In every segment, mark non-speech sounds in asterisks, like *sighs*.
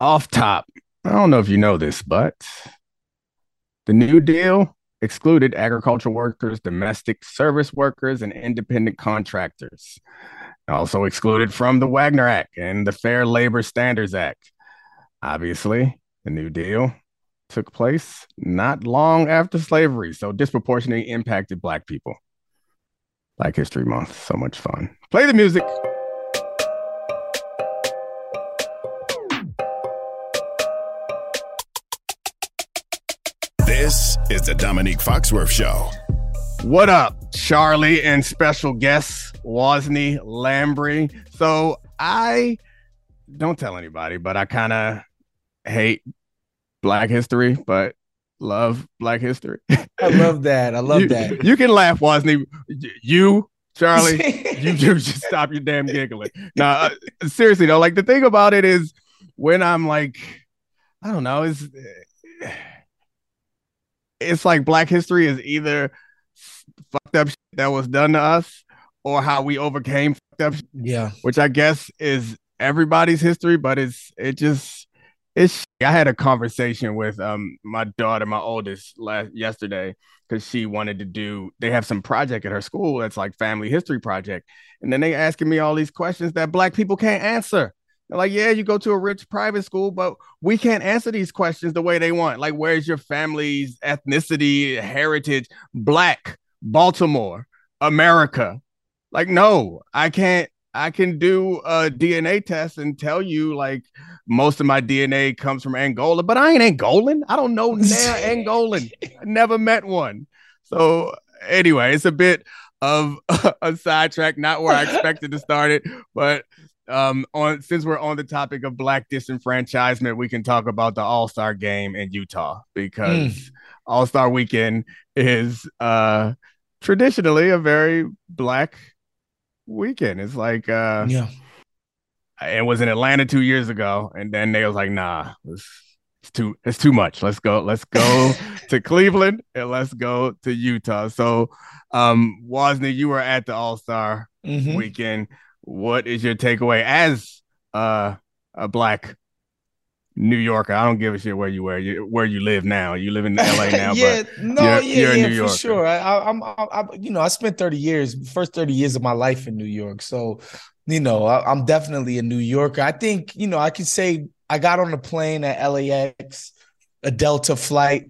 off top, I don't know if you know this, but the New Deal excluded agricultural workers, domestic service workers, and independent contractors. Also excluded from the Wagner Act and the Fair Labor Standards Act. Obviously, the New Deal took place not long after slavery, so disproportionately impacted Black people. Black History Month, so much fun. Play the music. This is the Domonique Foxworth Show. What up, Charlie and special guest Wosny Lambre? So I don't tell anybody, but I kind of hate Black history, but love Black history. I love that. I love you, that. You can laugh, Wosny. You, Charlie, *laughs* you, you just stop your damn giggling. Now, uh, seriously though, like the thing about it is when I'm like, I don't know, is it's like Black history is either fucked up that was done to us or how we overcame fucked up. Yeah, which I guess is everybody's history, but it's it just it's. I had a conversation with um my daughter, my oldest, last yesterday because she wanted to do. They have some project at her school that's like family history project, and then they asking me all these questions that Black people can't answer. They're like, yeah, you go to a rich private school, but we can't answer these questions the way they want. Like, where's your family's ethnicity, heritage? Black, Baltimore, America. Like, no, I can't. I can do a DNA test and tell you like most of my DNA comes from Angola, but I ain't Angolan. I don't know *laughs* now Angolan. I never met one. So anyway, it's a bit of *laughs* a sidetrack, not where I expected to start it, but um, on since we're on the topic of black disenfranchisement, we can talk about the All Star game in Utah because mm. All Star Weekend is uh, traditionally a very black weekend. It's like uh, yeah, it was in Atlanta two years ago, and then they was like, nah, it's, it's too it's too much. Let's go, let's go *laughs* to Cleveland and let's go to Utah. So, um, Wosny, you were at the All Star mm-hmm. weekend what is your takeaway as uh, a black New Yorker? I don't give a shit where you where you where you live now. You live in LA *laughs* now, yeah, no, you're, yeah, you're yeah, for sure. I, am you know, I spent 30 years, first 30 years of my life in New York, so you know, I, I'm definitely a New Yorker. I think you know, I can say I got on a plane at LAX, a Delta flight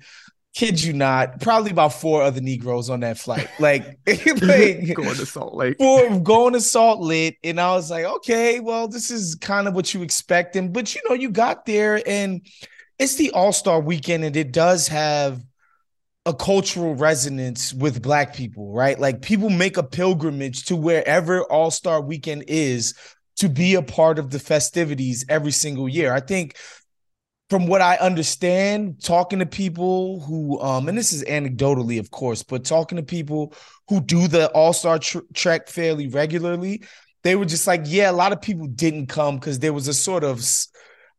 kid you not, probably about four other Negroes on that flight. Like, *laughs* like *laughs* going to Salt Lake. For going to Salt Lake. And I was like, okay, well, this is kind of what you expecting. But you know, you got there and it's the All-Star weekend, and it does have a cultural resonance with black people, right? Like people make a pilgrimage to wherever All-Star weekend is to be a part of the festivities every single year. I think from what I understand, talking to people who, um, and this is anecdotally, of course, but talking to people who do the All Star tr- Trek fairly regularly, they were just like, yeah, a lot of people didn't come because there was a sort of,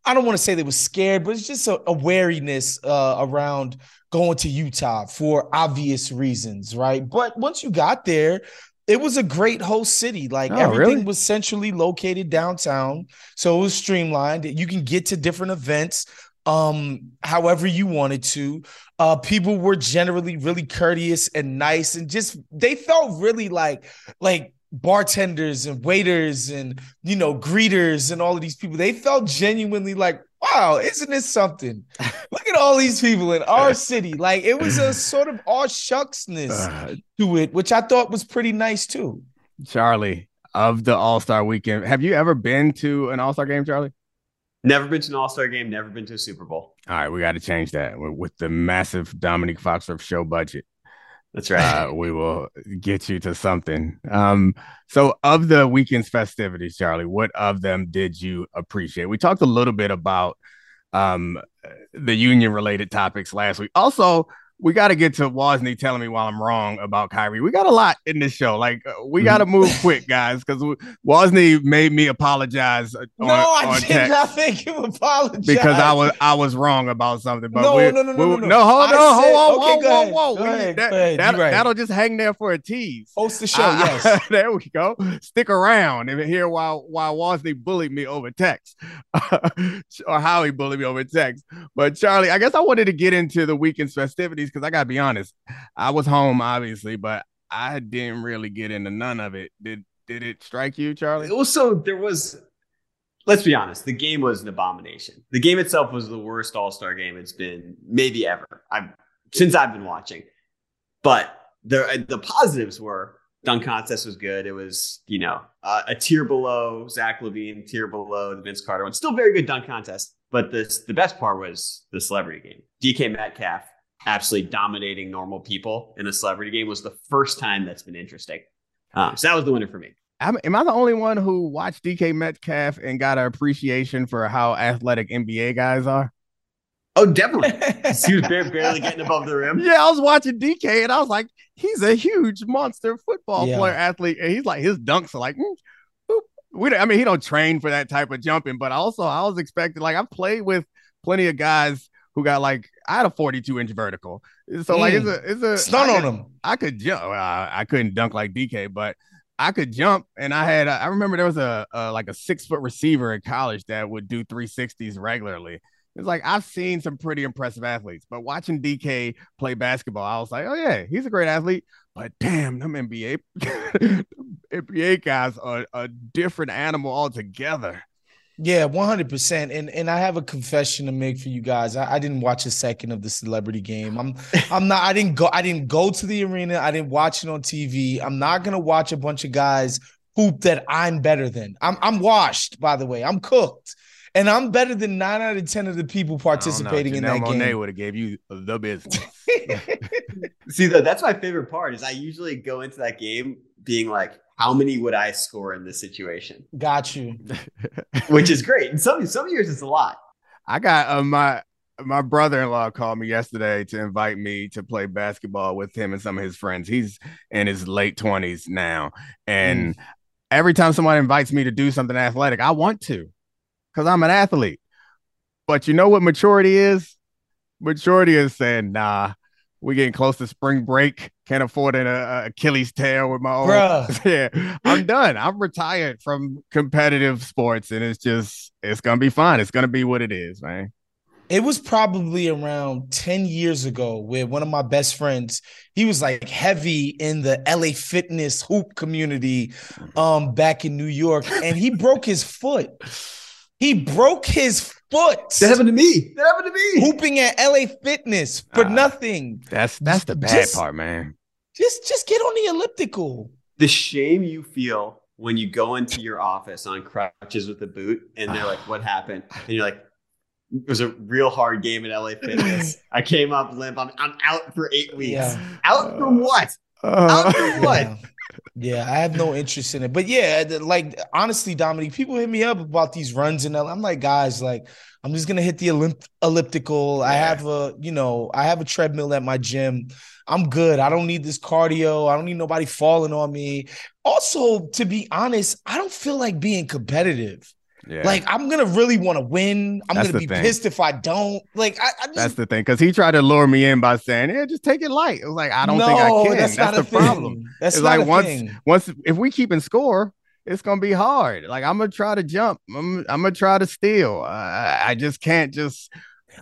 I don't want to say they were scared, but it's just a, a wariness uh, around going to Utah for obvious reasons, right? But once you got there, it was a great host city. Like oh, everything really? was centrally located downtown. So it was streamlined. You can get to different events um however you wanted to. Uh people were generally really courteous and nice and just they felt really like like bartenders and waiters and you know greeters and all of these people they felt genuinely like wow isn't this something look at all these people in our city like it was a *laughs* sort of all shucksness uh, to it which i thought was pretty nice too charlie of the all-star weekend have you ever been to an all-star game charlie Never been to an All Star game. Never been to a Super Bowl. All right, we got to change that with the massive Domonique Foxworth show budget. That's right. Uh, we will get you to something. Um, so, of the weekend's festivities, Charlie, what of them did you appreciate? We talked a little bit about um, the union related topics last week. Also, we got to get to Wosny telling me while I'm wrong about Kyrie. We got a lot in this show. Like uh, we got to mm-hmm. move quick, guys, because Wosny made me apologize. On, no, I did not make you apologize because I was I was wrong about something. But no, we, no, no, no, no, no, hold on, hold on, okay, whoa, whoa, whoa, That, that. That'll just hang there for a tease. Host the show, yes. *laughs* there we go. Stick around and hear while while Wosny bullied me over text, *laughs* or how he bullied me over text. But Charlie, I guess I wanted to get into the weekend's festivities because I gotta be honest. I was home, obviously, but I didn't really get into none of it. Did did it strike you, Charlie? Also, there was. Let's be honest. The game was an abomination. The game itself was the worst All Star game it's been maybe ever. I've since I've been watching. But the the positives were dunk contest was good. It was you know uh, a tier below Zach LaVine, tier below the Vince Carter one. Still very good dunk contest. But this the best part was the celebrity game. DK Metcalf absolutely dominating normal people in a celebrity game was the first time that's been interesting. Um, so that was the winner for me. am I the only one who watched DK Metcalf and got an appreciation for how athletic NBA guys are? Oh, definitely. *laughs* he was barely getting above the rim. Yeah, I was watching DK and I was like, he's a huge monster football yeah. player athlete, and he's like his dunks are like. Mm, we, I mean, he don't train for that type of jumping, but also I was expecting like I've played with plenty of guys who got like I had a 42 inch vertical. So mm. like it's a it's a stun on him. I could jump. I couldn't dunk like DK, but I could jump. And I had I remember there was a, a like a six foot receiver in college that would do 360s regularly. It's like I've seen some pretty impressive athletes, but watching DK play basketball, I was like, oh yeah, he's a great athlete. But damn, them NBA *laughs* NBA guys are a different animal altogether. Yeah, one hundred percent. And and I have a confession to make for you guys. I, I, didn't watch a second of the celebrity game. I'm *laughs* I'm not. I didn't go. I didn't go to the arena. I didn't watch it on TV. I'm not gonna watch a bunch of guys hoop that I'm better than. I'm I'm washed. By the way, I'm cooked. And I'm better than nine out of ten of the people participating in that Monet game. Monet would have gave you the business. *laughs* *laughs* See, though, that's my favorite part. Is I usually go into that game being like, how many would I score in this situation? Got you. *laughs* Which is great. And some some years it's a lot. I got uh, my my brother-in-law called me yesterday to invite me to play basketball with him and some of his friends. He's in his late 20s now. And mm. every time someone invites me to do something athletic, I want to because I'm an athlete. But you know what maturity is? Maturity is saying, nah, we're getting close to spring break. Can't afford an uh, Achilles tear with my own. *laughs* yeah, I'm done. I'm retired from competitive sports, and it's just it's gonna be fun. It's gonna be what it is, man. It was probably around 10 years ago where one of my best friends, he was like heavy in the LA fitness hoop community um back in New York and he broke his foot. He broke his foot. That happened to me. That happened to me. Hooping at LA Fitness for uh, nothing. That's that's the bad just, part, man. Just just get on the elliptical. The shame you feel when you go into your office on crutches with a boot and they're like, "What happened?" And you're like, "It was a real hard game at LA *laughs* Fitness. I came up limp. I'm, I'm out for eight weeks. Yeah. Out from what? Uh, out from *laughs* what?" Yeah. Yeah, I have no interest in it. But yeah, like honestly, Domonique, people hit me up about these runs and I'm like, guys, like I'm just gonna hit the Olymp- elliptical. Yeah. I have a, you know, I have a treadmill at my gym. I'm good. I don't need this cardio. I don't need nobody falling on me. Also, to be honest, I don't feel like being competitive. Yeah. Like I'm gonna really want to win. I'm That's gonna be thing. pissed if I don't. Like I, I just, That's the thing, because he tried to lure me in by saying, "Yeah, just take it light." It was like I don't no, think I can. That's, that's the problem. That's it's like once thing. once if we keep in score, it's gonna be hard. Like I'm gonna try to jump. I'm I'm gonna try to steal. I, I just can't just.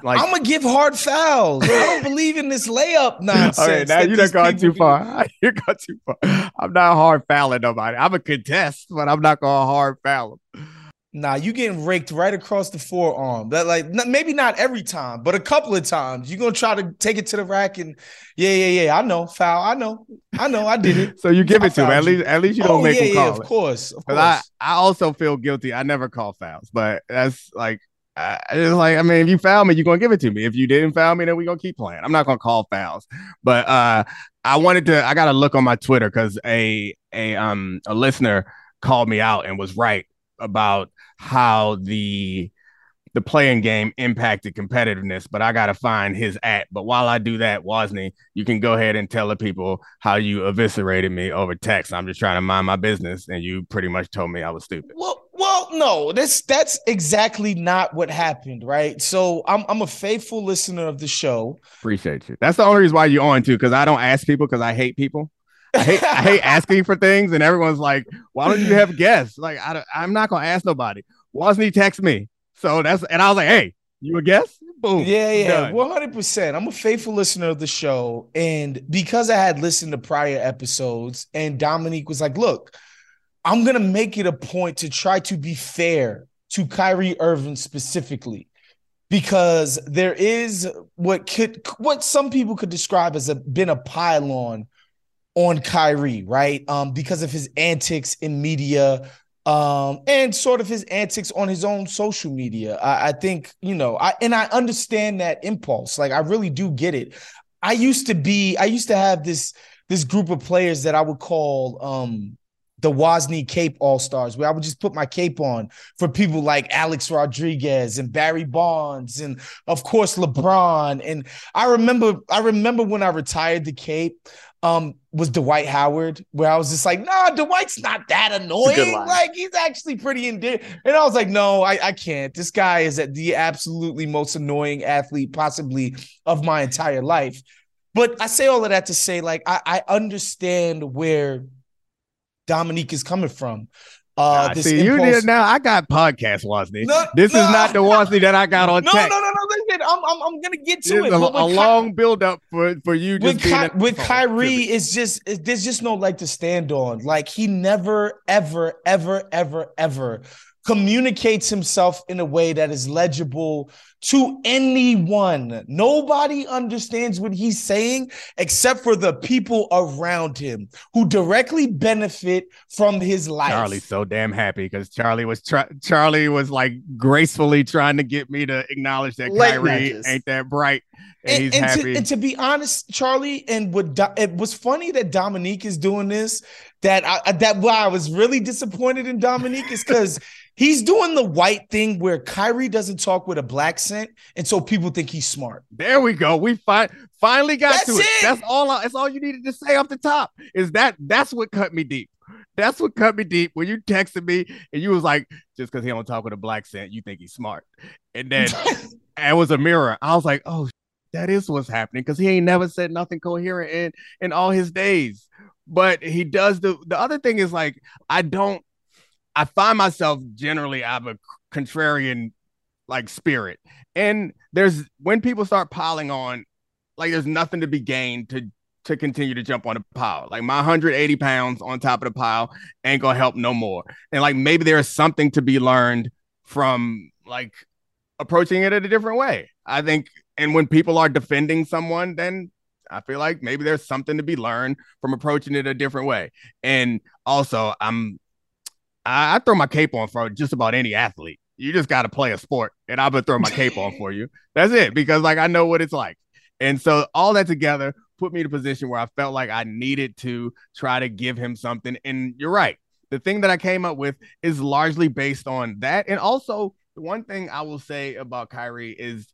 Like, I'm gonna give hard fouls. I don't believe in this layup *laughs* nonsense. Okay, now you done gone too far. *laughs* You got too far. I'm not hard fouling nobody. I'm a contest, but I'm not gonna hard foul them. Nah, you getting raked right across the forearm. That like maybe not every time, but a couple of times. You're gonna try to take it to the rack and yeah, yeah, yeah. I know, foul. I know, I know, I did it. *laughs* so you give it to him. At least at least you don't oh, make yeah, him call yeah, of course. Of course. I, I also feel guilty. I never call fouls, but that's like it's like I mean, if you foul me, you're gonna give it to me. If you didn't foul me, then we're gonna keep playing. I'm not gonna call fouls. But uh I wanted to I gotta look on my Twitter because a a um a listener called me out and was right about how the the playing game impacted competitiveness, but I got to find his at. But while I do that, Wosny, you can go ahead and tell the people how you eviscerated me over text. I'm just trying to mind my business, and you pretty much told me I was stupid. Well, well, no, that's that's exactly not what happened, right? So I'm I'm a faithful listener of the show. Appreciate you. That's the only reason why you're on too, because I don't ask people because I hate people. I hate, I hate asking for things, and everyone's like, "Why don't you have guests?" Like, I I'm not gonna ask nobody. Wosny text me, so that's and I was like, "Hey, you a guest?" Boom. Yeah, yeah, one hundred percent. I'm a faithful listener of the show, and because I had listened to prior episodes, and Domonique was like, "Look, I'm gonna make it a point to try to be fair to Kyrie Irving specifically." Because there is what could what some people could describe as a been a pylon on Kyrie, right? Um, because of his antics in media, um, and sort of his antics on his own social media. I, I think, you know, I and I understand that impulse. Like I really do get it. I used to be, I used to have this this group of players that I would call um the Wosny Cape All Stars, where I would just put my cape on for people like Alex Rodriguez and Barry Bonds, and of course LeBron. And I remember, I remember when I retired the cape, um, was Dwight Howard, where I was just like, nah, Dwight's not that annoying. Like he's actually pretty endearing. And I was like, no, I, I can't. This guy is the absolutely most annoying athlete possibly of my entire life. But I say all of that to say, like, I, I understand where Domonique is coming from. Uh, nah, see, impulse- you did now. I got podcast Wosny. No, this no. is not the Wosny that I got *laughs* on. No, tech. no, no, I'm, I'm, I'm gonna get to it. A, a Ky- long build up for for you. with, Ky- with Kyrie, it's just it, there's just no leg to stand on. Like he never, ever, ever, ever, ever communicates himself in a way that is legible to anyone. Nobody understands what he's saying except for the people around him who directly benefit from his life. Charlie's so damn happy because Charlie was try- Charlie was like gracefully trying to get me to acknowledge that Late Kyrie matches. ain't that bright. And, and, and, to, and, to, be honest, Charlie, and what Do- it was funny that Domonique is doing this. That I, that why I was really disappointed in Domonique is because He's doing the white thing where Kyrie doesn't talk with a black accent, and so people think he's smart. There we go. We fi- finally got that's to it. it. That's all. I, that's all you needed to say off the top. Is that that's what cut me deep. That's what cut me deep when you texted me and you was like, just because he don't talk with a black accent, you think he's smart. And then *laughs* it was a mirror. I was like, oh, that is what's happening because he ain't never said nothing coherent in in all his days. But he does the the other thing is like I don't I find myself generally I have a contrarian like spirit. And there's when people start piling on, like there's nothing to be gained to to continue to jump on the pile. Like my 180 pounds on top of the pile ain't gonna help no more. And like maybe there is something to be learned from like approaching it in a different way. I think, and when people are defending someone, then I feel like maybe there's something to be learned from approaching it a different way. And also, I'm I, I throw my cape on for just about any athlete. You just got to play a sport, and I'm gonna throw my cape on for you. *laughs* That's it, because like I know what it's like. And so all that together put me in a position where I felt like I needed to try to give him something. And you're right. The thing that I came up with is largely based on that. And also, the one thing I will say about Kyrie is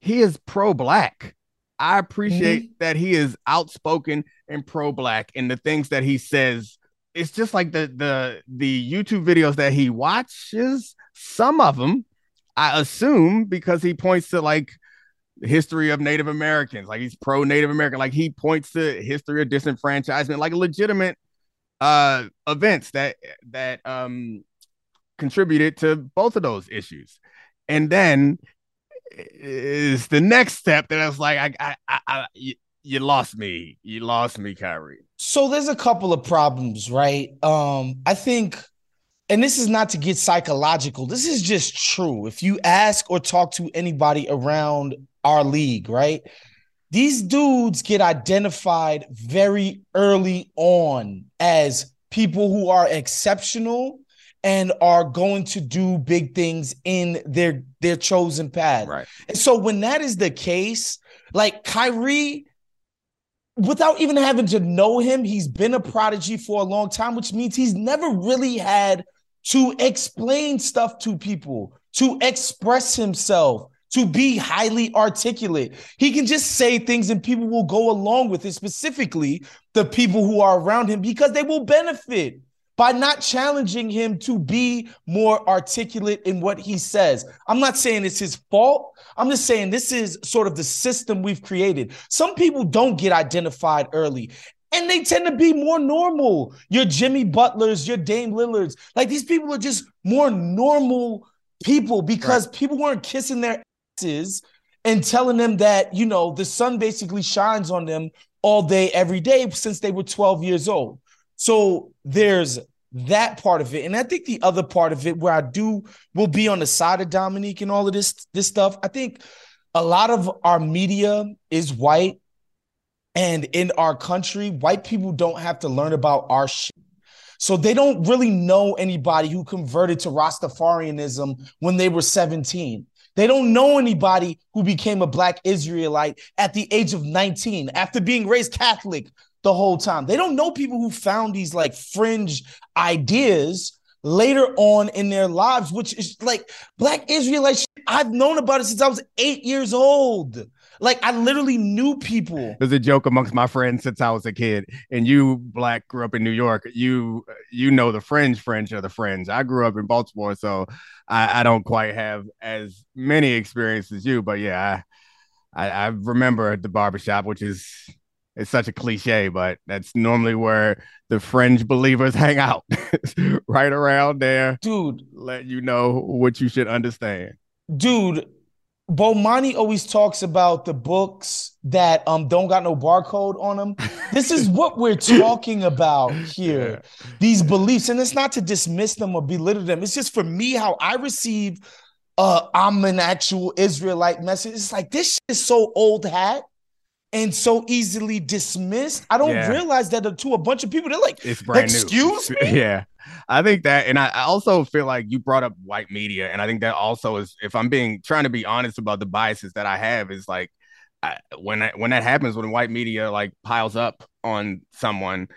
he is pro black. I appreciate mm-hmm. that he is outspoken and pro black and the things that he says it's just like the the the YouTube videos that he watches. Some of them, I assume, because he points to like the history of Native Americans, like he's pro Native American, like he points to history of disenfranchisement, like legitimate uh events that that um contributed to both of those issues. And then is the next step that I was like, I, I, I, I you lost me. You lost me, Kyrie. So there's a couple of problems, right? Um, I think, and this is not to get psychological. This is just true. If you ask or talk to anybody around our league, right? These dudes get identified very early on as people who are exceptional and are going to do big things in their their chosen path. Right. And so when that is the case, like Kyrie without even having to know him, he's been a prodigy for a long time, which means he's never really had to explain stuff to people. to express himself, to be highly articulate. He can just say things and people will go along with it, specifically the people who are around him, because they will benefit by not challenging him to be more articulate in what he says. I'm not saying it's his fault. I'm just saying this is sort of the system we've created. Some people don't get identified early. And they tend to be more normal. Your Jimmy Butlers, your Dame Lillards. Like these people are just more normal people because right. people weren't kissing their asses and telling them that, you know, the sun basically shines on them all day, every day since they were 12 years old. So there's that part of it. And I think the other part of it where I do will be on the side of Domonique and all of this this stuff. I think a lot of our media is white and in our country, white people don't have to learn about our shit. So they don't really know anybody who converted to Rastafarianism when they were 17. They don't know anybody who became a black Israelite at the age of 19 after being raised Catholic the whole time. They don't know people who found these like fringe ideas later on in their lives, which is like Black Israelites. I've known about it since I was eight years old. Like I literally knew people. There's a joke amongst my friends since I was a kid. And you, black, grew up in New York. You you know the fringe fringe of the fringe. I grew up in Baltimore, so I, I don't quite have as many experiences you. But yeah, I, I, I remember the barbershop, which is it's such a cliche, but that's normally where the fringe believers *laughs* hang out, *laughs* right around there, dude. Let you know what you should understand, dude. Bomani always talks about the books that um don't got no barcode on them. This is *laughs* what we're talking about here. Yeah. These beliefs, and it's not to dismiss them or belittle them. It's just for me how I receive uh I'm an actual Israelite message. It's like this is so old hat and so easily dismissed. I don't yeah. realize that to a bunch of people, they're like, it's brand excuse new. *laughs* me. Yeah. I think that, and I also feel like you brought up white media, and I think that also is, if I'm being trying to be honest about the biases that I have, is like I, when I, when that happens, when white media like piles up on someone,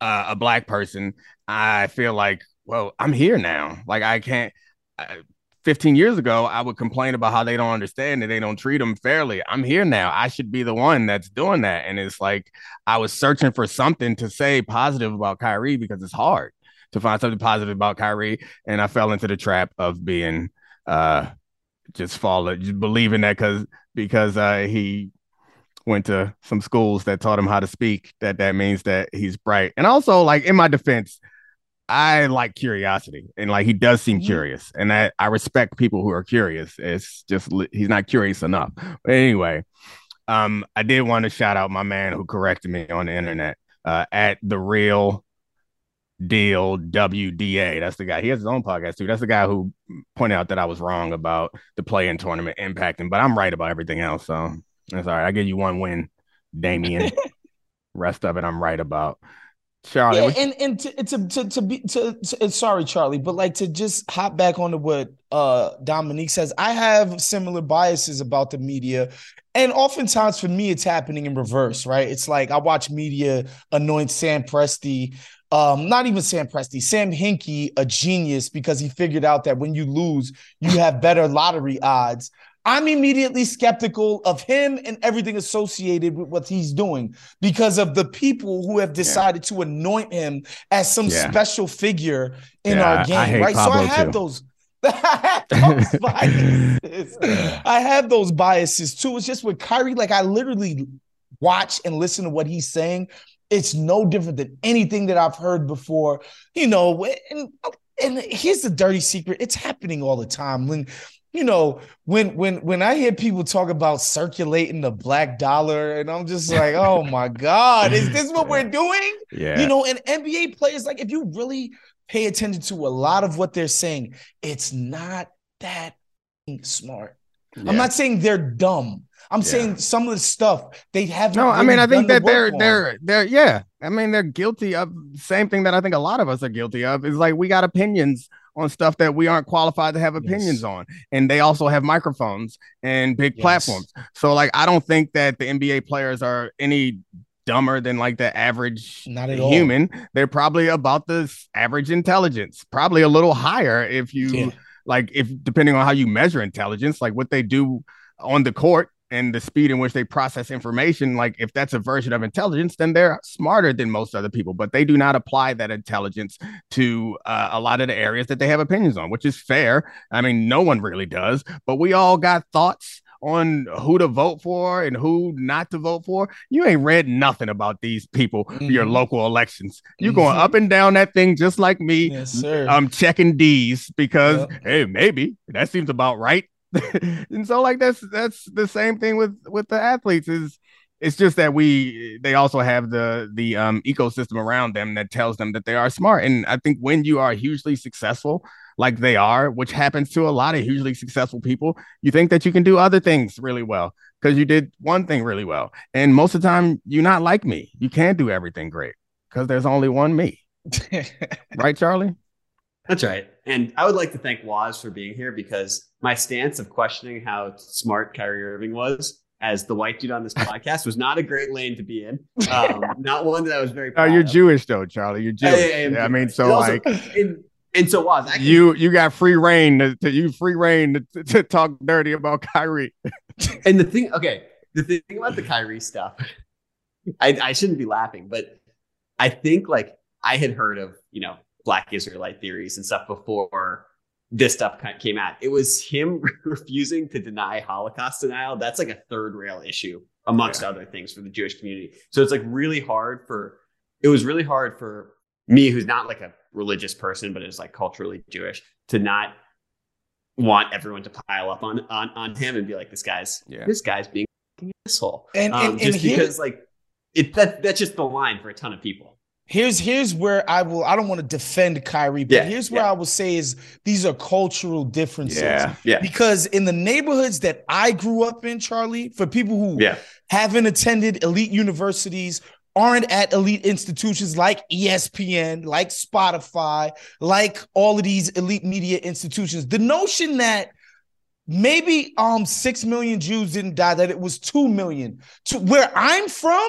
uh, a black person, I feel like, well, I'm here now. Like I can't. I, 15 years ago, I would complain about how they don't understand and they don't treat them fairly. I'm here now. I should be the one that's doing that. And it's like I was searching for something to say positive about Kyrie because it's hard to find something positive about Kyrie. And I fell into the trap of being uh just falling, just believing that because because uh he went to some schools that taught him how to speak, that that means that he's bright. And also, like in my defense, I like curiosity, and like he does seem mm-hmm. curious, and I, I respect people who are curious. It's just he's not curious enough. But anyway, um, I did want to shout out my man who corrected me on the internet uh, at the real deal WDA. That's the guy. He has his own podcast too. That's the guy who pointed out that I was wrong about the play in tournament impacting, but I'm right about everything else. So that's all right. I give you one win, Damien. *laughs* Rest of it, I'm right about. Charlie. Yeah, and and to, to to to be to, to, sorry, Charlie, but like to just hop back onto what uh Domonique says, I have similar biases about the media. And oftentimes for me, it's happening in reverse, right? It's like I watch media anoint Sam Presti, um, not even Sam Presti, Sam Hinkie, a genius because he figured out that when you lose, you have better lottery odds. I'm immediately skeptical of him and everything associated with what he's doing because of the people who have decided yeah. to anoint him as some yeah. special figure in yeah, our game, right? Pablo so I have too. those. *laughs* I have those *laughs* biases. I have those biases too. It's just with Kyrie, like I literally watch and listen to what he's saying. It's no different than anything that I've heard before. You know, and and here's the dirty secret: it's happening all the time. When you know, when when when I hear people talk about circulating the black dollar, and I'm just like, *laughs* oh my God, is this what we're doing? Yeah. You know, and NBA players, like if you really pay attention to a lot of what they're saying, it's not that smart. Yeah. I'm not saying they're dumb. I'm yeah. saying some of the stuff they have. No, really I mean I think that they're they're they're yeah. I mean they're guilty of same thing that I think a lot of us are guilty of. Is like we got opinions on stuff that we aren't qualified to have opinions yes. on. And they also have microphones and big yes. platforms. So like I don't think that the NBA players are any dumber than like the average human. All. They're probably about the average intelligence, probably a little higher if you yeah. like if depending on how you measure intelligence, like what they do on the court and the speed in which they process information, like if that's a version of intelligence, then they're smarter than most other people. But they do not apply that intelligence to uh, a lot of the areas that they have opinions on, which is fair. I mean, no one really does, but we all got thoughts on who to vote for and who not to vote for. You ain't read nothing about these people, mm-hmm. your local elections. You mm-hmm. going up and down that thing just like me. Yes, sir. I'm checking D's because yep. hey, maybe that seems about right. *laughs* and so like that's that's the same thing with with the athletes is it's just that we they also have the the um ecosystem around them that tells them that they are smart. And i think when you are hugely successful like they are which happens to a lot of hugely successful people you think that you can do other things really well because you did one thing really well. And most of the time you're not like me. You can't do everything great because there's only one me. *laughs* Right charlie? That's right. And I would like to thank Waz for being here because my stance of questioning how smart Kyrie Irving was as the white dude on this *laughs* podcast was not a great lane to be in. *laughs* Um, not one that I was very. Oh, you're of. Jewish though, Charlie. You're Jewish. I, I, I mean, so also, like. And, and so Waz, can, you you got free reign to, to you free reign to, to, talk dirty about Kyrie. *laughs* and the thing, okay, the thing about the Kyrie stuff, I, I shouldn't be laughing, but I think like I had heard of you know Black Israelite theories and stuff before this stuff came out. It was him *laughs* refusing to deny Holocaust denial. That's like a third rail issue amongst yeah. other things for the Jewish community. So it's like really hard for it was really hard for me who's not like a religious person but is like culturally Jewish to not want everyone to pile up on on, on him and be like this guy's yeah. this guy's being an asshole. And, um, and, just and because like it that that's just the line for a ton of people. Here's here's where I will I don't want to defend Kyrie, but yeah, here's where yeah. I will say is these are cultural differences. Yeah, yeah. Because in the neighborhoods that I grew up in, Charlie, for people who yeah. haven't attended elite universities, aren't at elite institutions like ESPN, like Spotify, like all of these elite media institutions, the notion that maybe um 6 million Jews didn't die, that it was 2 million. To where I'm from,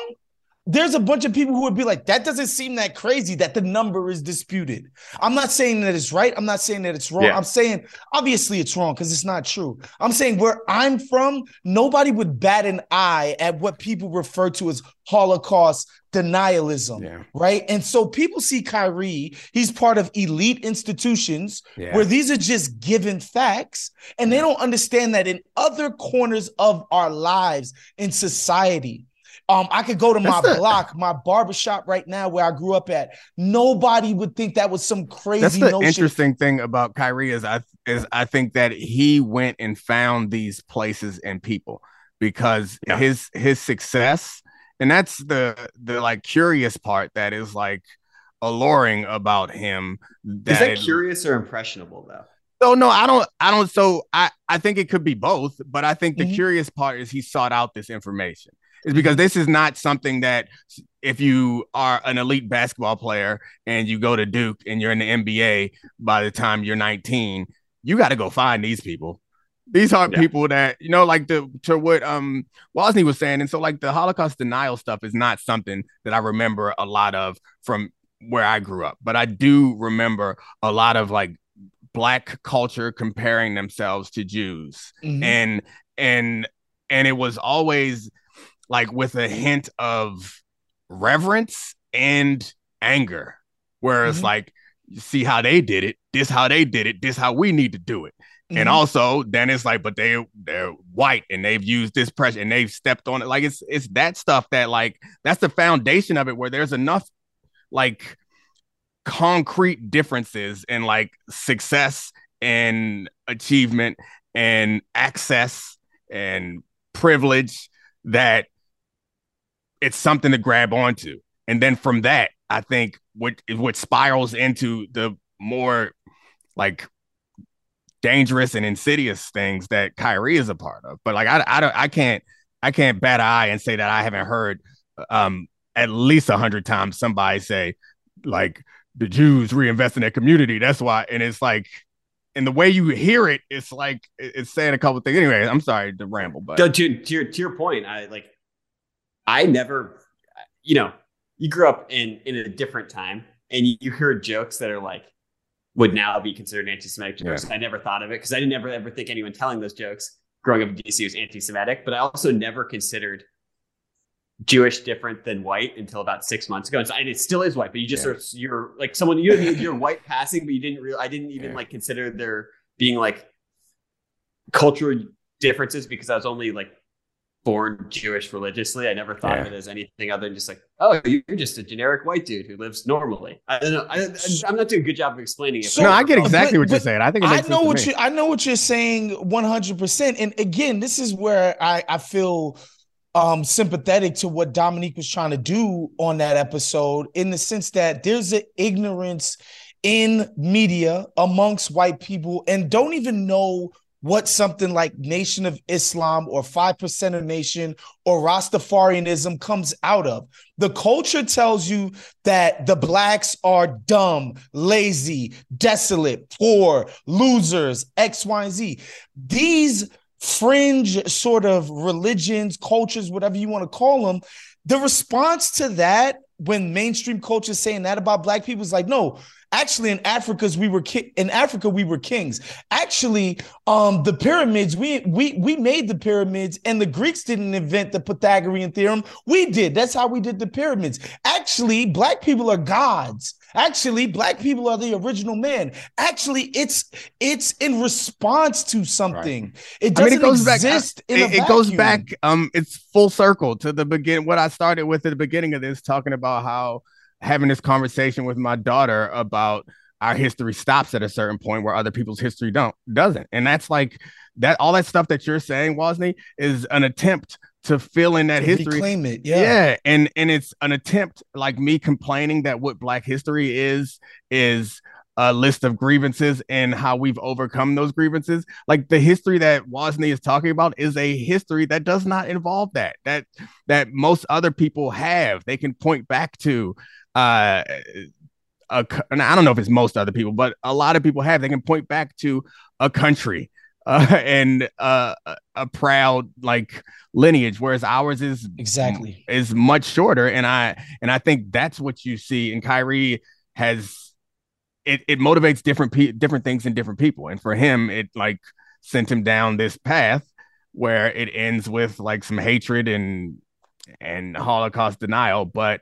there's a bunch of people who would be like, that doesn't seem that crazy that the number is disputed. I'm not saying that it's right. I'm not saying that it's wrong. Yeah. I'm saying obviously it's wrong because it's not true. I'm saying where I'm from, nobody would bat an eye at what people refer to as Holocaust denialism, yeah. right? And so people see Kyrie, he's part of elite institutions yeah. where these are just given facts, and they don't understand that in other corners of our lives in society, um, I could go to my the, block, my barbershop right now where I grew up at. Nobody would think that was some crazy. That's the notion. interesting thing about Kyrie is I is I think that he went and found these places and people because yeah. his his success, and that's the the like curious part that is like alluring about him. That is that it, curious or impressionable though? Oh no, I don't. I don't. So I I think it could be both, but I think the mm-hmm. curious part is he sought out this information is because this is not something that if you are an elite basketball player and you go to Duke and you're in the NBA by the time you're 19, you got to go find these people. These are yeah. people that you know, like the to what um Wosny was saying, and so like the Holocaust denial stuff is not something that I remember a lot of from where I grew up, but I do remember a lot of like black culture comparing themselves to Jews, mm-hmm. and and and it was always like with a hint of reverence and anger, Whereas mm-hmm. like, see how they did it, this how they did it, this how we need to do it. Mm-hmm. And also, then it's like, but they they're white and they've used this pressure and they've stepped on it. Like it's it's that stuff that like that's the foundation of it where there's enough like concrete differences in like success and achievement and access and privilege that it's something to grab onto. And then from that, I think what what spirals into the more like dangerous and insidious things that Kyrie is a part of. But like I I don't I can't I can't bat an eye and say that I haven't heard um at least a hundred times somebody say like the Jews reinvest in their community. That's why. And it's like and the way you hear it, it's like it's saying a couple things. Anyway, I'm sorry to ramble, but to, to, your to your point, I like I never, you know, you grew up in in a different time, and you, you hear jokes that are like, would now be considered anti-Semitic jokes. Yeah. I never thought of it because I didn't ever ever think anyone telling those jokes growing up in DC was anti-Semitic. But I also never considered Jewish different than white until about six months ago. And, so, and it still is white, but you just yeah. are you're like someone you you're white passing, but you didn't really I didn't even yeah. like consider there being like cultural differences because I was only like born Jewish religiously. I never thought yeah. of it as anything other than just like, oh, you're just a generic white dude who lives normally. I don't know. I, am not doing a good job of explaining it. So, no, I get exactly but, what you're saying. I think I know what you I know what you're saying 100. percent And again, this is where I I feel um sympathetic to what Domonique was trying to do on that episode in the sense that there's an ignorance in media amongst white people and don't even know what something like Nation of Islam or 5% of Nation or Rastafarianism comes out of. The culture tells you that the blacks are dumb, lazy, desolate, poor, losers, X, Y, and Z. These fringe sort of religions, cultures, whatever you want to call them, the response to that when mainstream culture is saying that about black people is like, no, Actually, in Africa's we were ki- in Africa we were kings. Actually, um, the pyramids we we we made the pyramids, and the Greeks didn't invent the Pythagorean theorem. We did. That's how we did the pyramids. Actually, black people are gods. Actually, black people are the original man. Actually, it's it's in response to something. Right. It doesn't I mean, it goes exist back, it, it goes back. Um, it's full circle to the begin. What I started with at the beginning of this, talking about how having this conversation with my daughter about our history stops at a certain point where other people's history don't doesn't and that's like that all that stuff that you're saying Wosny is an attempt to fill in that to history claim it yeah yeah and and it's an attempt like me complaining that what black history is is a list of grievances and how we've overcome those grievances. Like the history that Wosny is talking about is a history that does not involve that. That that most other people have. They can point back to uh, a, I don't know if it's most other people, but a lot of people have. They can point back to a country *laughs* uh, and uh, a proud like lineage, whereas ours is exactly is much shorter. And I and I think that's what you see. And Kyrie has it. It motivates different pe- different things in different people, and for him, it like sent him down this path where it ends with like some hatred and and Holocaust denial, but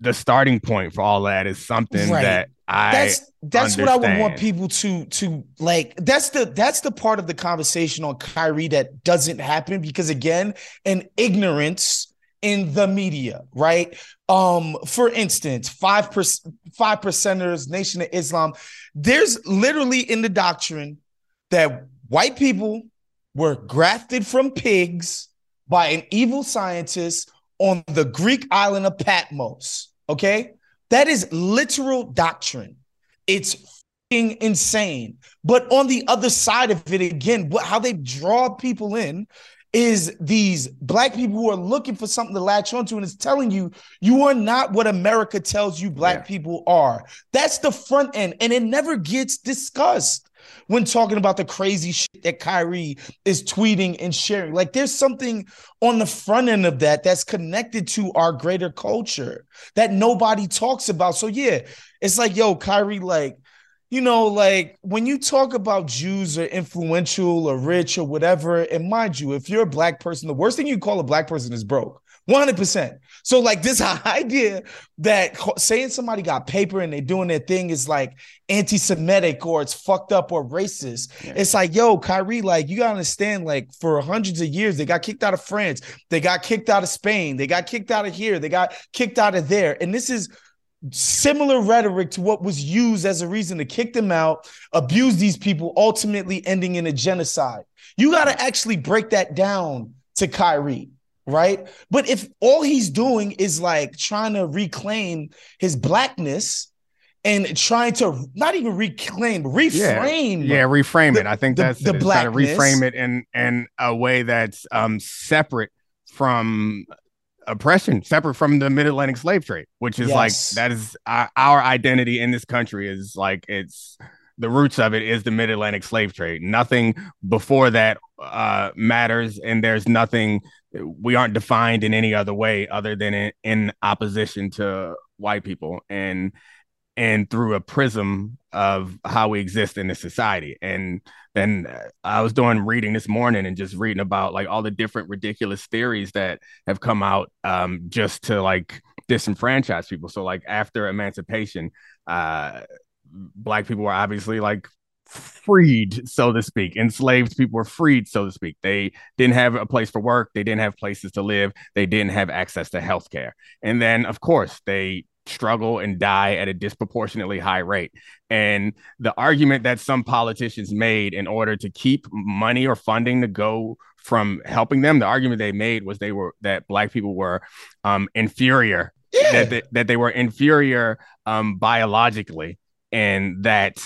the starting point for all that is something right. that I that's that's understand. what I would want people to to like. That's the that's the part of the conversation on Kyrie that doesn't happen because again, an ignorance in the media, right? Um, for instance, five percent five percenters, Nation of Islam. There's literally in the doctrine that white people were grafted from pigs by an evil scientist on the Greek island of Patmos. Okay. That is literal doctrine. It's insane. But on the other side of it, again, what, how they draw people in is these black people who are looking for something to latch onto and it's telling you you are not what America tells you black yeah. people are. That's the front end, and it never gets discussed when talking about the crazy shit that Kyrie is tweeting and sharing. Like there's something on the front end of that that's connected to our greater culture that nobody talks about. So yeah, it's like, yo, Kyrie, like, you know, like when you talk about Jews are influential or rich or whatever, and mind you, if you're a black person, the worst thing you call a black person is broke. 100%. So, like, this *laughs* idea that saying somebody got paper and they're doing their thing is like anti Semitic or it's fucked up or racist. Yeah. It's like, yo, Kyrie, like, you gotta understand, like, for hundreds of years, they got kicked out of France, they got kicked out of Spain, they got kicked out of here, they got kicked out of there. And this is similar rhetoric to what was used as a reason to kick them out, abuse these people, ultimately ending in a genocide. You got to actually break that down to Kyrie right? But if all he's doing is like trying to reclaim his blackness and trying to not even reclaim, reframe. Yeah, yeah reframe the, it. I think the, that's the, Try to reframe it in in a way that's um separate from oppression, separate from the mid Atlantic slave trade, which is yes. like that is our, our identity in this country is like it's the roots of it is the mid Atlantic slave trade. Nothing before that uh, matters, and there's nothing we aren't defined in any other way other than in, in opposition to white people and and through a prism of how we exist in this society. And then I was doing reading this morning and just reading about like all the different ridiculous theories that have come out um, just to like disenfranchise people. So like after emancipation, uh, black people were obviously like freed, so to speak. Enslaved people were freed, so to speak. They didn't have a place for work. They didn't have places to live. They didn't have access to health care. And then, of course, they struggle and die at a disproportionately high rate. And the argument that some politicians made in order to keep money or funding to go from helping them, the argument they made was they were that black people were um, inferior, yeah. that, they, that they were inferior um, biologically, and that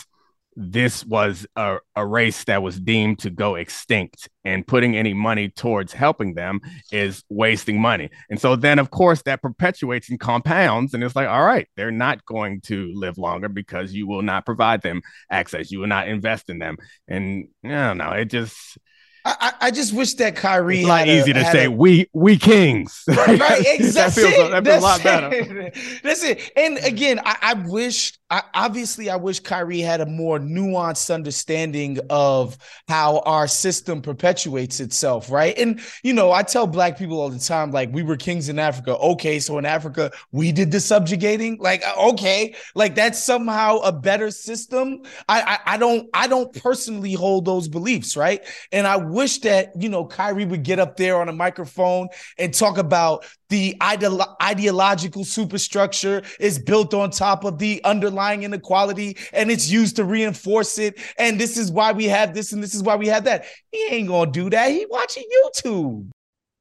this was a, a race that was deemed to go extinct and putting any money towards helping them is wasting money and so then of course that perpetuates and compounds and it's like all right they're not going to live longer because you will not provide them access you will not invest in them and i don't know it just I, I just wish that Kyrie. It's not easy a, to say a, we we kings. *laughs* Right, right *laughs* exactly. that feels, that feels a lot better. That's it. And again, I, I wish. I, obviously, I wish Kyrie had a more nuanced understanding of how our system perpetuates itself. Right, and you know, I tell Black people all the time, like we were kings in Africa. Okay, so in Africa we did the subjugating. Like, uh, okay, like that's somehow a better system. I I, I don't I don't personally hold those beliefs. Right, and I wish that, you know, Kyrie would get up there on a microphone and talk about the ideolo- ideological superstructure is built on top of the underlying inequality and it's used to reinforce it. And this is why we have this and this is why we have that. He ain't gonna do that. He watching YouTube.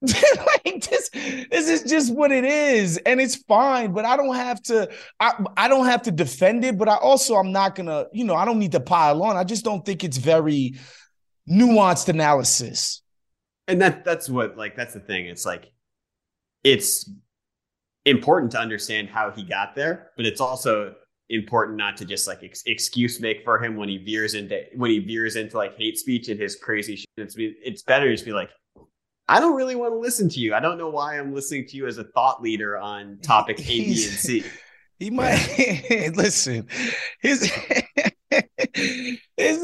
*laughs* like this this is just what it is and it's fine but i don't have to I, I don't have to defend it but i also i'm not gonna you know i don't need to pile on i just don't think it's very nuanced analysis. And that that's what like that's the thing. It's like it's important to understand how he got there, but it's also important not to just like ex- excuse make for him when he veers into when he veers into like hate speech and his crazy shit. It's, it's better to just be like, I don't really want to listen to you. I don't know why I'm listening to you as a thought leader on topic A, B, and C. He might *laughs* listen. His *laughs*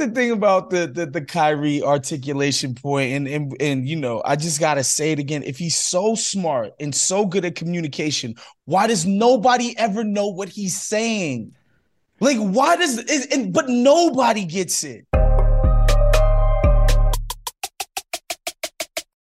the thing about the, the the Kyrie articulation point, and and and you know, I just gotta say it again. If he's so smart and so good at communication, why does nobody ever know what he's saying? Like, why does it, but nobody gets it?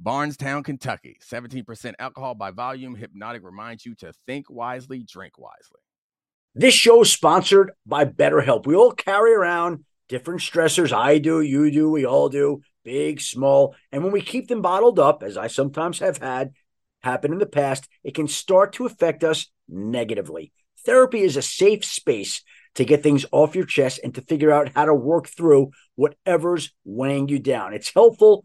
Bardstown, Kentucky. 17% alcohol by volume. Hypnotic reminds you to think wisely, drink wisely. This show is sponsored by BetterHelp. We all carry around different stressors. I do, you do, we all do, big, small. And when we keep them bottled up, as I sometimes have had happen in the past, it can start to affect us negatively. Therapy is a safe space to get things off your chest and to figure out how to work through whatever's weighing you down. It's helpful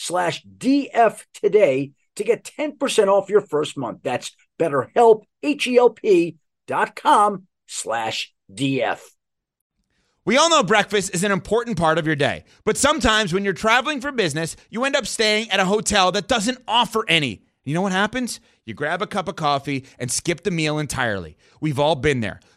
slash DF today to get 10% off your first month. That's betterhelp, H-E-L-P dot com slash DF. We all know breakfast is an important part of your day, but sometimes when you're traveling for business, you end up staying at a hotel that doesn't offer any. You know what happens? You grab a cup of coffee and skip the meal entirely. We've all been there.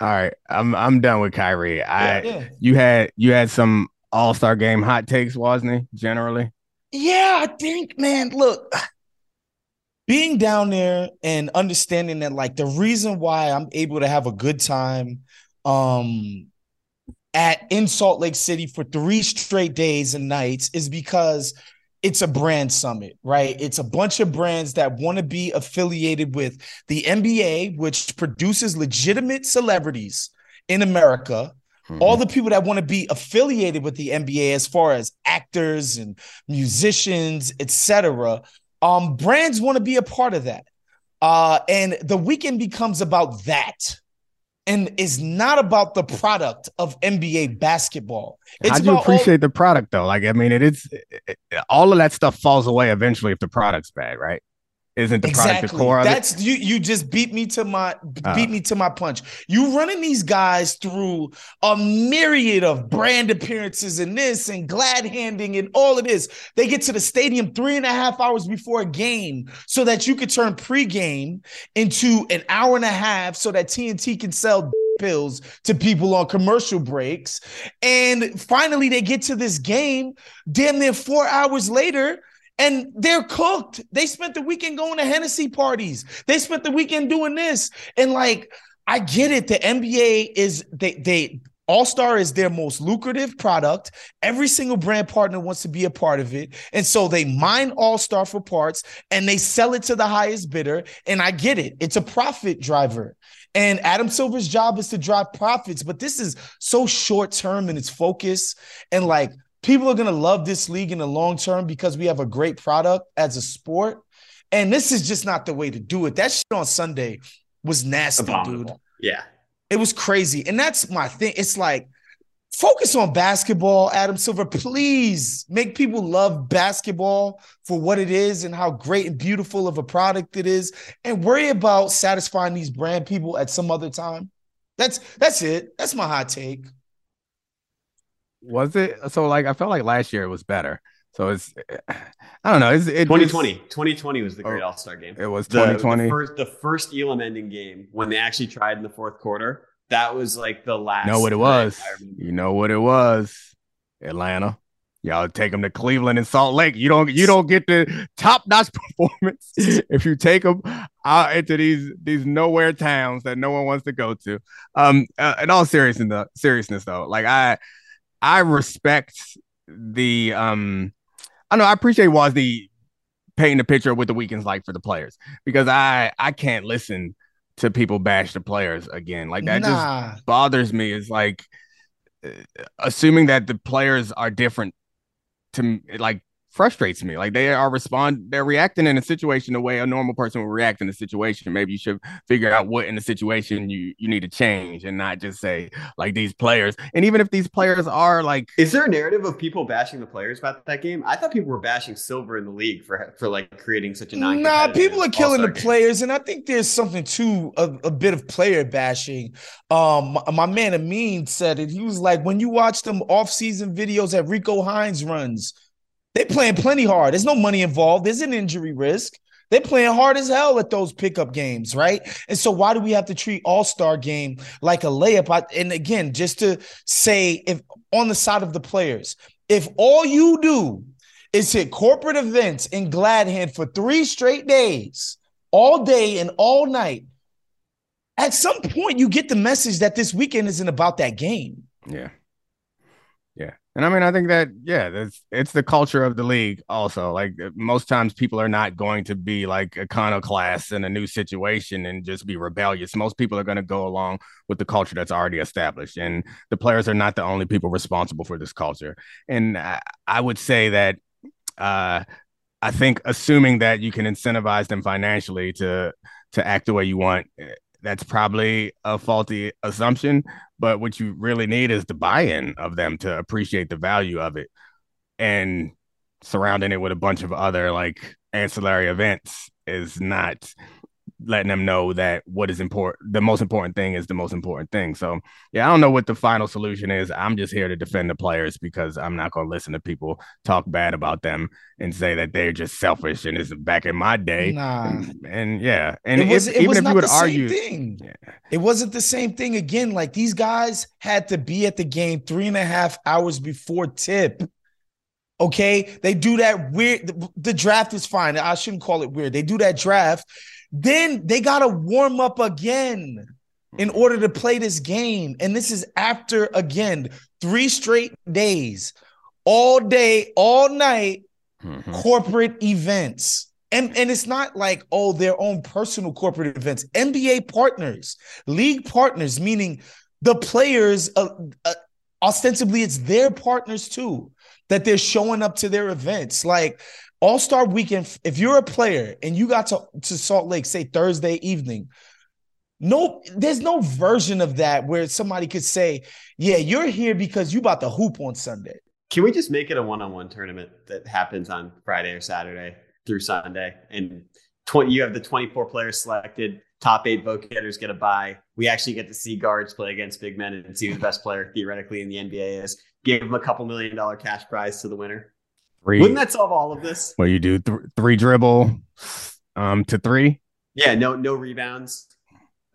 All right. I'm I'm done with Kyrie. I Yeah. you had you had some all-star game hot takes, wasn't he? Generally. Yeah, I think, man, look, being down there and understanding that, like, the reason why I'm able to have a good time um at in Salt Lake City for three straight days and nights is because it's a brand summit, right? It's a bunch of brands that want to be affiliated with the NBA, which produces legitimate celebrities in America all the people that want to be affiliated with the NBA as far as actors and musicians, etc. Um, brands want to be a part of that. Uh, and the weekend becomes about that and is not about the product of NBA basketball. It's How do you about all- appreciate the product though? Like, I mean, it is it, all of that stuff falls away eventually if the product's bad, right? Isn't the product exactly. core of it? That's you. You just beat me to my Oh. beat ah. me to my punch. You running these guys through a myriad of brand appearances and this and glad handing and all of this. They get to the stadium three and a half hours before a game so that you could turn pregame into an hour and a half so that TNT can sell *laughs* pills to people on commercial breaks. And finally, they get to this game damn near four hours later and they're cooked. They spent the weekend going to Hennessy parties. They spent the weekend doing this. And like, I get it. The NBA is they they All Star is their most lucrative product. Every single brand partner wants to be a part of it. And so they mine All Star for parts and they sell it to the highest bidder. And I get it. It's a profit driver. And Adam Silver's job is to drive profits, but this is so short term in its focus. And like people are going to love this league in the long term because we have a great product as a sport. And this is just not the way to do it. That shit on Sunday was nasty, dude. Yeah. It was crazy. And that's my thing. It's like, focus on basketball, Adam Silver. Please make people love basketball for what it is and how great and beautiful of a product it is. And worry about satisfying these brand people at some other time. That's that's it. That's my hot take. Was it so like I felt like last year it was better. So it's I don't know. It's it 2020. 2020 was the great Oh. All Star game. It was 2020. The, first, the first Elam ending game when they actually tried in the fourth quarter. That was like the last. know what it was. You know what it was. Atlanta. Y'all take them to Cleveland and Salt Lake. You don't you don't get the top notch *laughs* performance if you take them out into these these nowhere towns that no one wants to go to. Um, uh, in all seriousness, seriousness though, like I I respect the um I know I appreciate Wazzy painting the picture of what the weekend's like for the players because I I can't listen to people bash the players again. Like that just bothers me. Is like uh, assuming that the players are different to like frustrates me like they are respond they're reacting in a situation the way a normal person would react in a situation maybe you should figure out what in the situation you you need to change and not just say like these players and even if these players are like Is there a narrative of people bashing the players about that game? I thought people were bashing Silver in the league for for like creating such a non. Nah, people are killing the players, and I think there's something to a, a bit of player bashing. Um, my, my man Amin said it. He was like, when you watch them off-season videos that Rico Hines runs, they playing plenty hard. There's no money involved. There's an injury risk. They're playing hard as hell at those pickup games, right? And so, why do we have to treat All Star game like a layup? I, and again, just to say, if on the side of the players, if all you do is hit corporate events in Gladhand for three straight days, all day and all night, at some point you get the message that this weekend isn't about that game. Yeah. And I mean, I think that, yeah, that's it's the culture of the league also. Like uh, most times people are not going to be like iconoclasts in a new situation and just be rebellious. Most people are going to go along with the culture that's already established. And the players are not the only people responsible for this culture. And I, I would say that uh I think assuming that you can incentivize them financially to to act the way you want, eh, that's probably a faulty assumption. But what you really need is the buy-in of them to appreciate the value of it, and surrounding it with a bunch of other like ancillary events is not letting them know that what is important the most important thing is the most important thing so yeah i don't know what the final solution is i'm just here to defend the players because i'm not going to listen to people talk bad about them and say that they're just selfish and it's back in my day Nah. and, and yeah and it was, if, it even if you would the argue same thing. Yeah. It wasn't the same thing again. Like these guys had to be at the game three and a half hours before tip. Okay, they do that weird. The, the draft is fine. I shouldn't call it weird. They do that draft, then they gotta warm up again in order to play this game. And this is after again three straight days, all day, all night Mhm. corporate events. And, and it's not like, oh, their own personal corporate events, NBA partners, league partners, meaning the players, uh, uh, ostensibly, it's their partners too, that they're showing up to their events. Like All Star weekend, if you're a player and you got to, to Salt Lake, say Thursday evening, no, there's no version of that where somebody could say, yeah, you're here because you about to hoop on Sunday. Can we just make it a one-on-one tournament that happens on Friday or Saturday through Sunday? And 20, you have the 24 players selected. Top eight vote getters get a bye. We actually get to see guards play against big men and see who the best player theoretically in the NBA is. Give them a couple million dollar cash prize to the winner. three Wouldn't that solve all of this? well you do th- three dribble um to three Yeah, no, no rebounds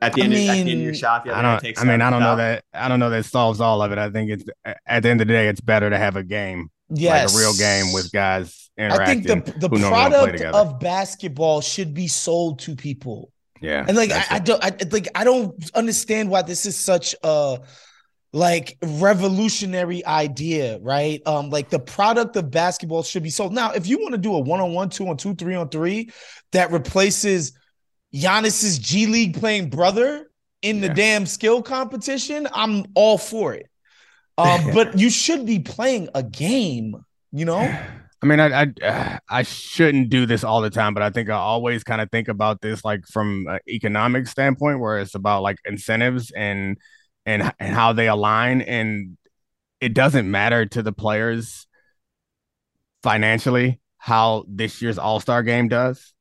at the I end. of, at the end of your shot, the I don't. takes I mean, I don't know foul. that. I don't know that solves all of it. I think it's at the end of the day, it's better to have a game, Yes. like a real game with guys I interacting. think the the who normally don't product of basketball should be sold to people, yeah, and like I, I don't, I like I don't understand why this is such a like revolutionary idea, right? Um, like the product of basketball should be sold. Now, if you want to do a one on one, two on two, three on three that replaces Giannis's G League playing brother in the Yeah. damn skill competition, I'm all for it. *laughs* Um, but you should be playing a game, you know? *sighs* I mean, I, I I shouldn't do this all the time, but I think I always kind of think about this like from an economic standpoint, where it's about like incentives and and and how they align, and it doesn't matter to the players financially how this year's All Star game does,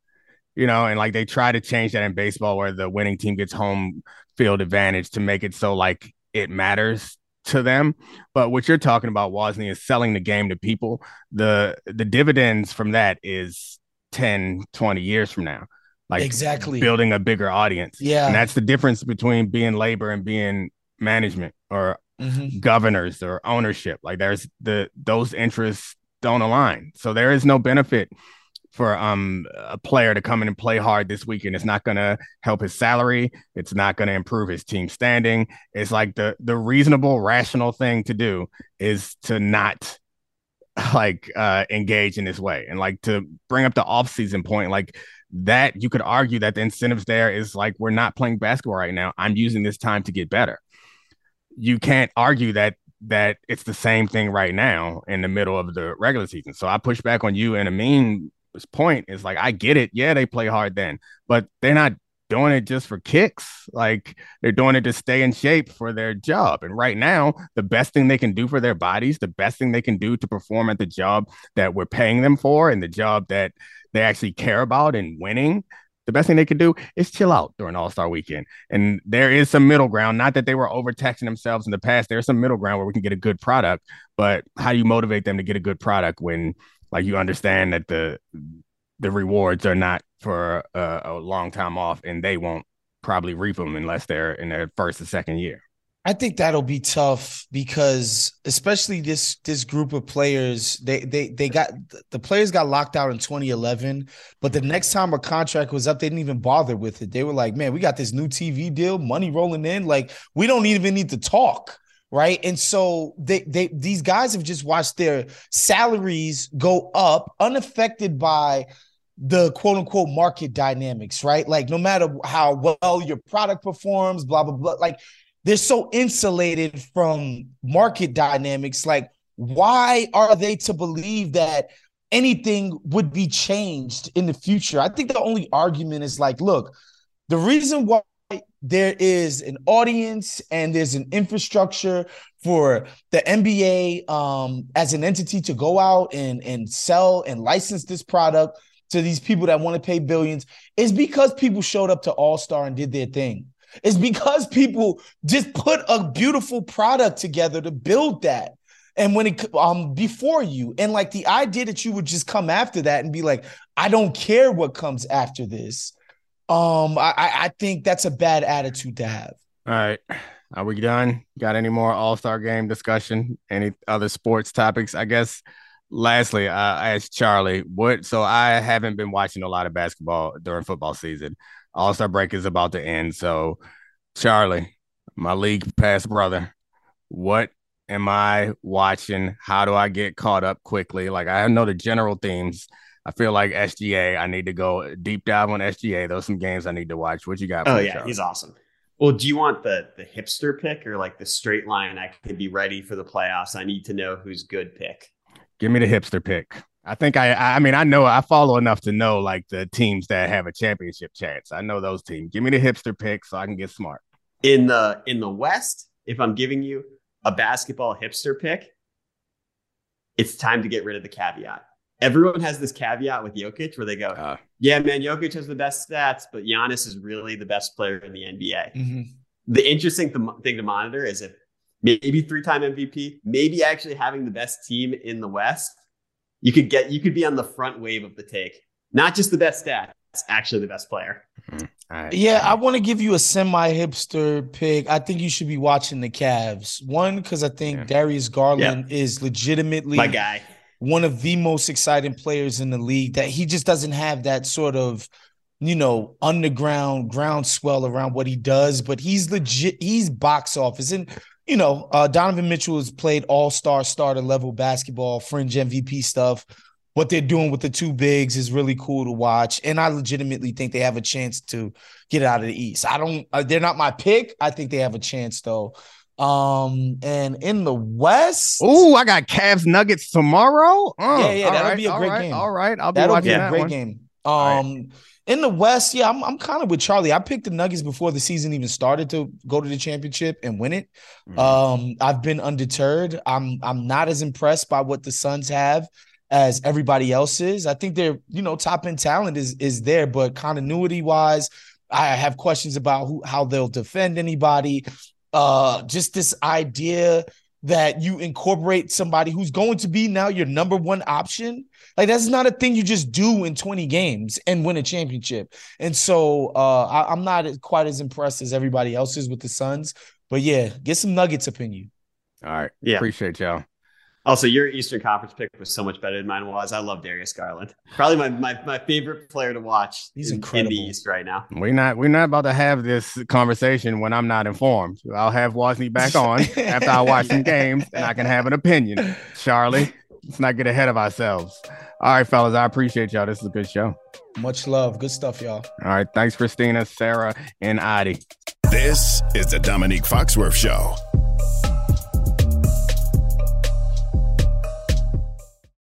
you know, and like they try to change that in baseball, where the winning team gets home field advantage to make it so like it matters to them. But what you're talking about, Wosny, is selling the game to people. The the dividends from that is 10, 20 years from now. Like exactly. building a bigger audience. Yeah. And that's the difference between being labor and being management or Mhm. governors or ownership. Like there's the those interests don't align. So there is no benefit for um a player to come in and play hard this weekend. It's not gonna help his salary. It's not gonna improve his team standing. It's like the the reasonable, rational thing to do is to not *laughs* like uh engage in this way and like to bring up the off-season point like that you could argue that the incentives there is like we're not playing basketball right now i'm using this time to get better you can't argue that that it's the same thing right now in the middle of the regular season. So i push back on you and Amin point is like i get it. Yeah they play hard then but they're not doing it just for kicks. Like they're doing it to stay in shape for their job. And right now the best thing they can do for their bodies the best thing they can do to perform at the job that we're paying them for and the job that they actually care about and winning the best thing they could do is chill out during all-star weekend. And there is some middle ground not that they were overtaxing themselves in the past there's some middle ground where we can get a good product but how do you motivate them to get a good product when like you understand that the the rewards are not for a, a long time off and they won't probably reap them unless they're in their first or second year I think that'll be tough because especially this this group of players, they they they got the players got locked out in 2011, but the next time a contract was up, they didn't even bother with it. They were like, "Man, we got this new TV deal, money rolling in, like we don't even need to talk." Right. And so they they these guys have just watched their salaries go up unaffected by the quote unquote market dynamics, right? Like no matter how well your product performs, blah, blah, blah. Like they're so insulated from market dynamics. Like, why are they to believe that anything would be changed in the future. I think the only argument is like, look, the reason why there is an audience and there's an infrastructure for the NBA um, as an entity to go out and, and sell and license this product to these people that want to pay billions is because people showed up to All Star and did their thing. It's because people just put a beautiful product together to build that. And when it um before you, and like the idea that you would just come after that and be like, I don't care what comes after this um, I I think that's a bad attitude to have. All right. Are we done? Got any more All Star game discussion? Any other sports topics? I guess. Lastly, uh, I asked Charlie what. So I haven't been watching a lot of basketball during football season. All Star break is about to end. So, Charlie, my League Pass brother, what am I watching? How do I get caught up quickly? Like I know the general themes I feel like SGA. I need to go deep dive on SGA. Those some games I need to watch. What you got? Oh yeah, he's awesome. Well, do you want the the hipster pick or like the straight line? I could be ready for the playoffs. I need to know who's good pick. Give me the hipster pick. I think I I mean I know I follow enough to know like the teams that have a championship chance. I know those teams. Give me the hipster pick so I can get smart. In the in the West, if I'm giving you a basketball hipster pick, it's time to get rid of the caveat everyone has this caveat with Jokic where they go, uh, yeah, man, Jokic has the best stats, but Giannis is really the best player in the NBA. Mm-hmm. The interesting th- thing to monitor is if maybe three time MVP, maybe actually having the best team in the West, you could get, you could be on the front wave of the take. Not just the best stats, actually the best player. Mm-hmm. Right. Yeah, I want to give you a semi hipster pick. I think you should be watching the Cavs. One, because I think yeah. Darius Garland yeah. is legitimately my guy one of the most exciting players in the league that he just doesn't have that sort of you know underground groundswell around what he does but he's legit he's box office and you know uh, donovan mitchell has played all-star starter level basketball fringe mvp stuff what they're doing with the two bigs is really cool to watch and i legitimately think they have a chance to get out of the east i don't uh, they're not my pick i think they have a chance though um, and in the West, oh, I got Cavs Nuggets tomorrow. Oh, yeah, yeah, that'll right, be a great right, game. All right, I'll be that'll watching be a that great one. game. Um, in the West, yeah, I'm I'm kind of with Charlie. I picked the Nuggets before the season even started to go to the championship and win it. Mm-hmm. Um, I've been undeterred. I'm I'm not as impressed by what the Suns have as everybody else is. I think they're, you know, top end talent is is there, but continuity wise, I have questions about who how they'll defend anybody uh just this idea that you incorporate somebody who's going to be now your number one option. Like that's not a thing you just do in 20 games and win a championship. And so uh I, am not quite as impressed as everybody else is with the Suns. But yeah, get some nuggets up in you. All right. Yeah. Appreciate y'all. Also, your Eastern Conference pick was so much better than mine was. I love Darius Garland. Probably my my, my favorite player to watch. He's in, incredible in the East right now. We're not we're not about to have this conversation when I'm not informed. I'll have Wosny back on *laughs* after I watch some games and I can have an opinion. Charlie, let's not get ahead of ourselves. All right, fellas, I appreciate y'all. This is a good show. Much love. Good stuff, y'all. All right. Thanks, Christina, Sarah, and Adi. This is the Domonique Foxworth Show.